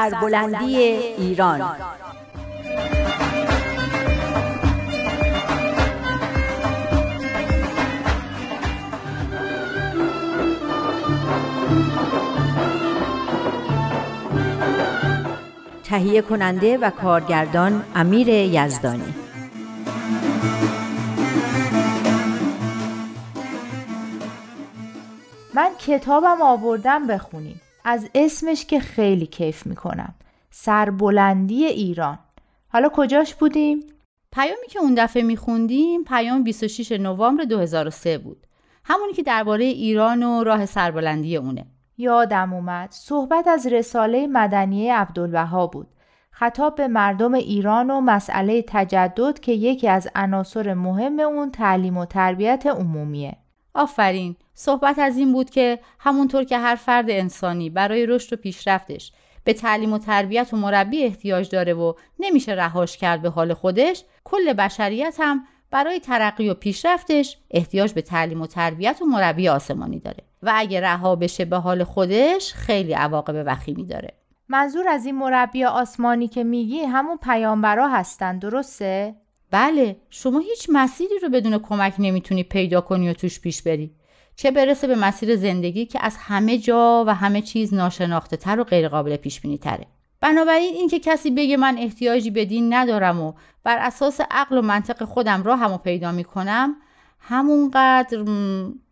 سربلندی ایران. تهیه کننده و کارگردان امیر یزدانی. من کتابم آوردم بخونیم از اسمش که خیلی کیف می‌کنم. سربلندی ایران. حالا کجاش بودیم؟ پیامی که اون دفعه میخوندیم پیام 26 نوامبر 2003 بود. همونی که درباره ایران و راه سربلندی اونه. یادم اومد. صحبت از رساله مدنیه عبدالبها بود. خطاب به مردم ایران و مسئله تجدد که یکی از عناصر مهم اون تعلیم و تربیت عمومیه. آفرین. صحبت از این بود که همونطور که هر فرد انسانی برای رشد و پیشرفتش به تعلیم و تربیت و مربی احتیاج داره و نمیشه رهاش کرد به حال خودش کل بشریت هم برای ترقی و پیشرفتش احتیاج به تعلیم و تربیت و مربی آسمانی داره. و اگه رها بشه به حال خودش خیلی عواقب وخیمی داره. منظور از این مربی آسمانی که میگی همون پیامبرا هستن درسته؟ بله شما هیچ مسیری رو بدون کمک نمی‌تونی پیدا کنی و توش پیش بری. چه برسه به مسیر زندگی که از همه جا و همه چیز ناشناخته تر و غیرقابل پیش بینی تره بنابراین اینکه کسی بگه من احتیاجی به دین ندارم و بر اساس عقل و منطق خودم راه همو پیدا می‌کنم همونقدر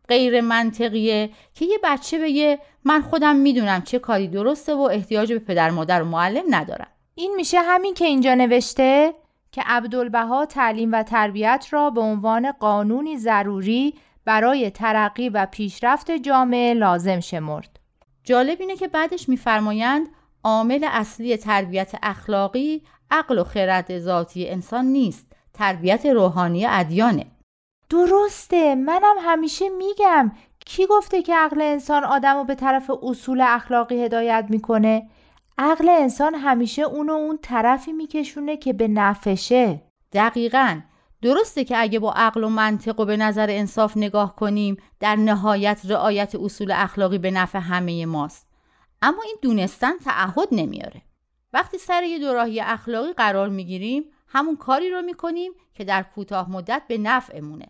غیر منطقیه که یه بچه بگه من خودم می‌دونم چه کاری درسته و احتیاج به پدر مادر و معلم ندارم. این میشه همین که اینجا نوشته؟ که عبدالبها تعلیم و تربیت را به عنوان قانونی ضروری برای ترقی و پیشرفت جامعه لازم شمرد. جالب اینه که بعدش میفرمایند عامل اصلی تربیت اخلاقی عقل و خرد ذاتی انسان نیست تربیت روحانی ادیانه درسته منم همیشه میگم کی گفته که عقل انسان آدم رو به طرف اصول اخلاقی هدایت می‌کنه عقل انسان همیشه اونو اون طرفی میکشونه که به نفشه. دقیقا. درسته که اگه با عقل و منطق و به نظر انصاف نگاه کنیم در نهایت رعایت اصول اخلاقی به نفع همه ماست. اما این دونستن تعهد نمیاره. وقتی سر یه دوراهی اخلاقی قرار می‌گیریم همون کاری رو می‌کنیم که در کوتاه مدت به نفعمونه.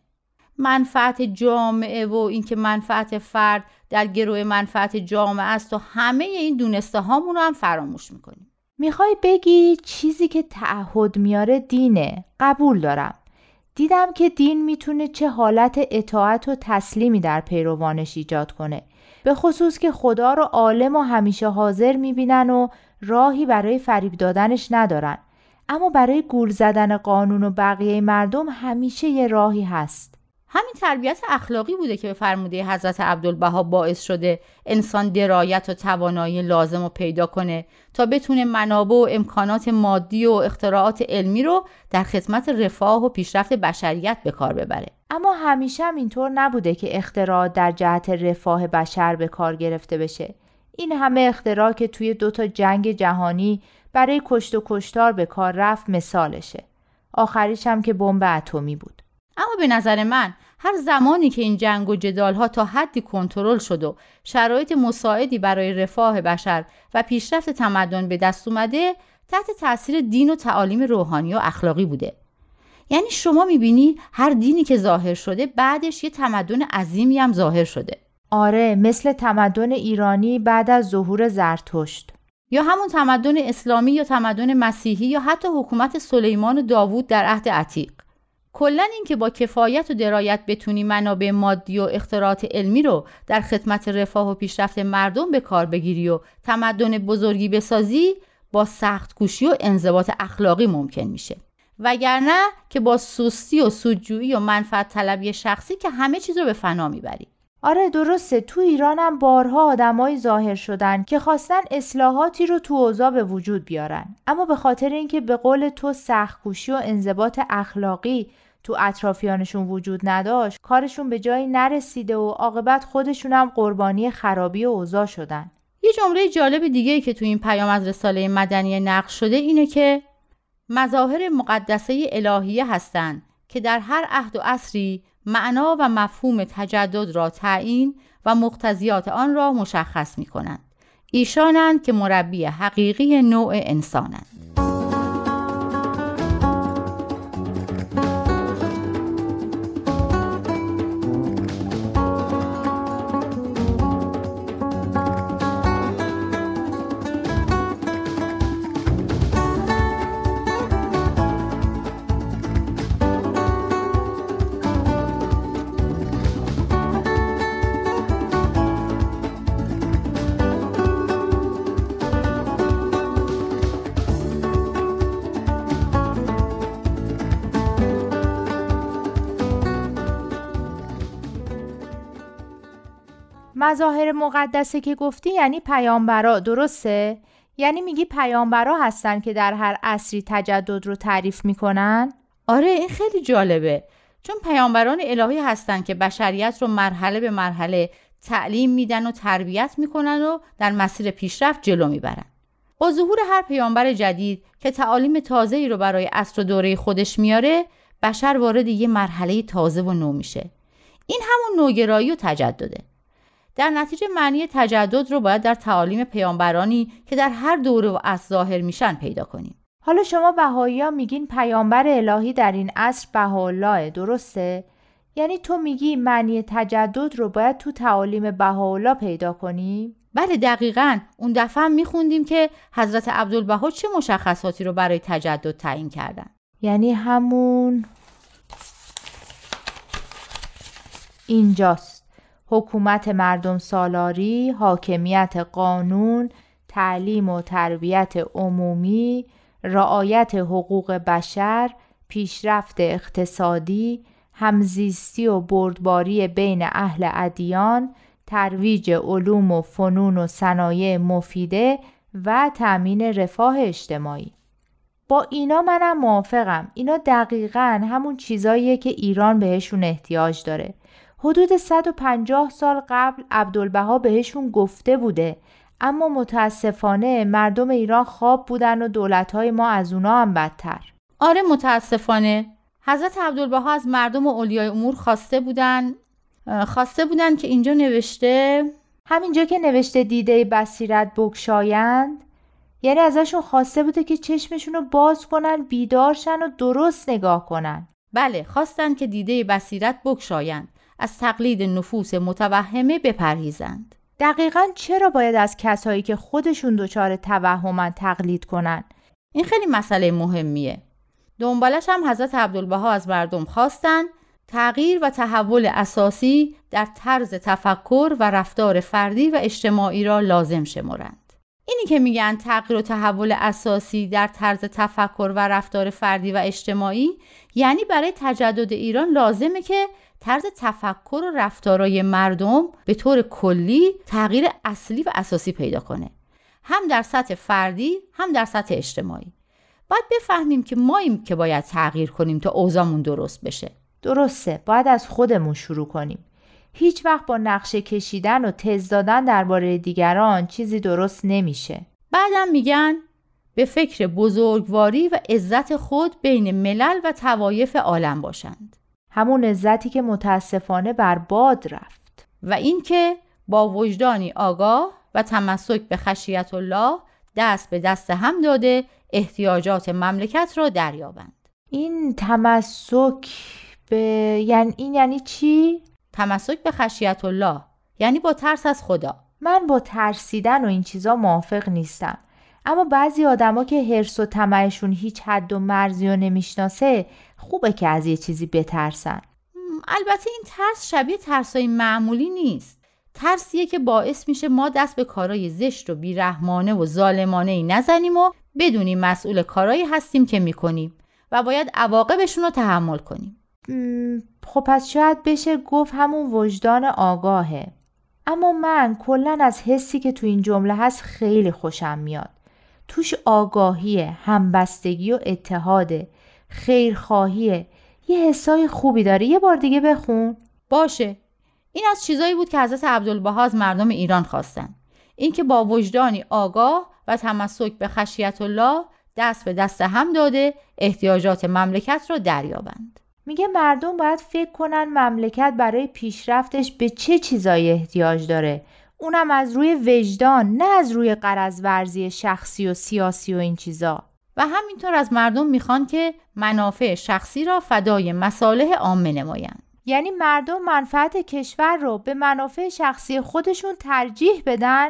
منفعت جامعه و اینکه منفعت فرد در گروه منفعت جامعه است و همه این دونسته هامون رو هم فراموش می‌کنیم. می‌خوای بگی چیزی که تعهد میاره دینه؟ قبول دارم. دیدم که دین می‌تونه چه حالت اطاعت و تسلیمی در پیروانش ایجاد کنه. به خصوص که خدا رو عالم و همیشه حاضر می‌بینن و راهی برای فریب دادنش ندارن. اما برای گول زدن قانون و بقیه مردم همیشه یه راهی هست. همین تربیت اخلاقی بوده که به فرموده حضرت عبدالبها باعث شده انسان درایت و توانایی لازم رو پیدا کنه تا بتونه منابع و امکانات مادی و اختراعات علمی رو در خدمت رفاه و پیشرفت بشریت به کار ببره. اما همیشه هم اینطور نبوده که اختراعات در جهت رفاه بشر به کار گرفته بشه. این همه اختراع که توی دوتا جنگ جهانی برای کشت و کشتار به کار رفت مثالشه. آخریش هم که بمب اتمی بود. اما به نظر من هر زمانی که این جنگ و جدال ها تا حدی کنترل شد و شرایط مساعدی برای رفاه بشر و پیشرفت تمدن به دست اومده تحت تاثیر دین و تعالیم روحانی و اخلاقی بوده. یعنی شما می‌بینی هر دینی که ظاهر شده بعدش یه تمدن عظیمی هم ظاهر شده. آره مثل تمدن ایرانی بعد از ظهور زرتشت. یا همون تمدن اسلامی یا تمدن مسیحی یا حتی حکومت سلیمان و داوود در عهد عتیق. کلا اینکه با کفایت و درایت بتونی منابع مادی و اختراعات علمی رو در خدمت رفاه و پیشرفت مردم به کار بگیری و تمدن بزرگی بسازی با سخت کوشی و انضباط اخلاقی ممکن میشه. وگرنه که با سستی و سودجویی و منفعت طلبی شخصی که همه چیز رو به فنا می‌بری. آره درسته. تو ایرانم بارها آدمایی ظاهر شدن که خواستن اصلاحاتی رو تو اوضاع به وجود بیارن. اما به خاطر اینکه به قول تو سختکوشی و انضباط اخلاقی تو اطرافیانشون وجود نداشت کارشون به جایی نرسیده و عاقبت خودشون هم قربانی خرابی و اوضاع شدن. یه جمله جالب دیگه که تو این پیام از رساله مدنی نقش شده اینه که مظاهر مقدسه الهیه هستند که در هر عهد و عصری معنا و مفهوم تجدد را تعیین و مقتضیات آن را مشخص می کنند. ایشانند که مربی حقیقی نوع انسانند مظاهر مقدسه که گفتی یعنی پیامبرا درسته؟ یعنی میگی پیامبرا هستن که در هر عصری تجدد رو تعریف می‌کنن؟ آره این خیلی جالبه چون پیامبران الهی هستن که بشریت رو مرحله به مرحله تعلیم میدن و تربیت می‌کنن و در مسیر پیشرفت جلو می‌برن. با ظهور هر پیامبر جدید که تعالیم تازه‌ای رو برای عصر و دوره خودش میاره، بشر وارد یه مرحله تازه و نو میشه. این همون نوگرایی و تجدده. در نتیجه معنی تجدد رو باید در تعالیم پیامبرانی که در هر دوره و از ظاهر میشن پیدا کنیم. حالا شما بهایی ها میگین پیامبر الهی در این عصر بهاءالله درسته؟ یعنی تو میگی معنی تجدد رو باید تو تعالیم بهاءالله پیدا کنیم؟ بله دقیقا اون دفعه هم میخوندیم که حضرت عبدالبها چه مشخصاتی رو برای تجدد تعیین کردن یعنی همون اینجاست حکومت مردم سالاری، حاکمیت قانون، تعلیم و تربیت عمومی، رعایت حقوق بشر، پیشرفت اقتصادی، همزیستی و بردباری بین اهل ادیان، ترویج علوم و فنون و صنایع مفیده و تأمین رفاه اجتماعی. با اینا منم موافقم. اینا دقیقا همون چیزاییه که ایران بهشون احتیاج داره. حدود 150 سال قبل عبدالبها بهشون گفته بوده. اما متاسفانه مردم ایران خواب بودن و دولتهای ما از اونا هم بدتر. آره متاسفانه. حضرت عبدالبها از مردم و اولیای امور خواسته بودن خواسته بودن که اینجا نوشته همینجا که نوشته دیده بصیرت بکشایند یعنی ازشون خواسته بوده که چشمشون رو باز کنن بیدارشن و درست نگاه کنن. بله خواستن که دیده بصیرت بکشایند. از تقلید نفوس متوهمه بپرهیزند. دقیقا چرا باید از کسایی که خودشون دچار توهمن تقلید کنن؟ این خیلی مسئله مهمیه. دنبالش هم حضرت عبدالبها از مردم خواستن. تغییر و تحول اساسی در طرز تفکر و رفتار فردی و اجتماعی را لازم شمرند. اینی که میگن تغییر و تحول اساسی در طرز تفکر و رفتار فردی و اجتماعی یعنی برای تجدد ایران لازمه که طرز تفکر و رفتارای مردم به طور کلی تغییر اصلی و اساسی پیدا کنه. هم در سطح فردی هم در سطح اجتماعی. باید بفهمیم که ماییم که باید تغییر کنیم تا اوضاعمون درست بشه. درسته. باید از خودمون شروع کنیم. هیچ وقت با نقشه کشیدن و تز دادن درباره دیگران چیزی درست نمیشه. بعدم میگن به فکر بزرگواری و عزت خود بین ملل و توایف عالم باشند. همون عزتی که متاسفانه بر باد رفت. و اینکه با وجدانی آگاه و تمسک به خشیت الله دست به دست هم داده احتیاجات مملکت را دریابند. این تمسک به یعنی این یعنی چی؟ تمسک به خشیت الله یعنی با ترس از خدا. من با ترسیدن و این چیزا موافق نیستم. اما بعضی آدما که حرس و طمعشون هیچ حد و مرزی رو نمی‌شناسه خوبه که از یه چیزی بترسن. البته این ترس شبیه ترسای معمولی نیست. ترسیه که باعث میشه ما دست به کارای زشت و بیرحمانه و ظالمانه ای نزنیم و بدونیم مسئول کارایی هستیم که می‌کنیم و باید عواقبشون رو تحمل کنیم. خب پس شاید بشه گفت همون وجدان آگاهه. اما من کلا از حسی که تو این جمله هست خیلی خوشم میاد. توش آگاهی همبستگی و اتحاده. خیرخواهیه. یه حسای خوبی داره یه بار دیگه بخون. باشه. این از چیزایی بود که حضرت عبدالبها از مردم ایران خواستن. اینکه با وجدانی آگاه و تمسک به خشیت الله دست به دست هم داده احتیاجات مملکت را دریابند. میگه مردم باید فکر کنن مملکت برای پیشرفتش به چه چیزایی احتیاج داره. اونم از روی وجدان نه از روی قرض ورزی شخصی و سیاسی و این چیزا. و همینطور از مردم می‌خوان که منافع شخصی را فدای مصالح عامه نمایند یعنی مردم منفعت کشور رو به منافع شخصی خودشون ترجیح بدن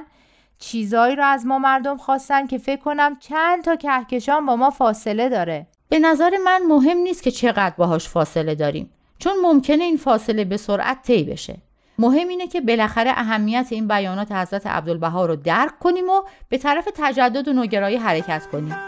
چیزایی رو از ما مردم خواستن که فکر کنم چند تا کهکشان با ما فاصله داره. به نظر من مهم نیست که چقدر باهاش فاصله داریم چون ممکنه این فاصله به سرعت طی بشه. مهم اینه که بالاخره اهمیت این بیانات حضرت عبدالبها رو درک کنیم و به طرف تجدد و نوگرایی حرکت کنیم.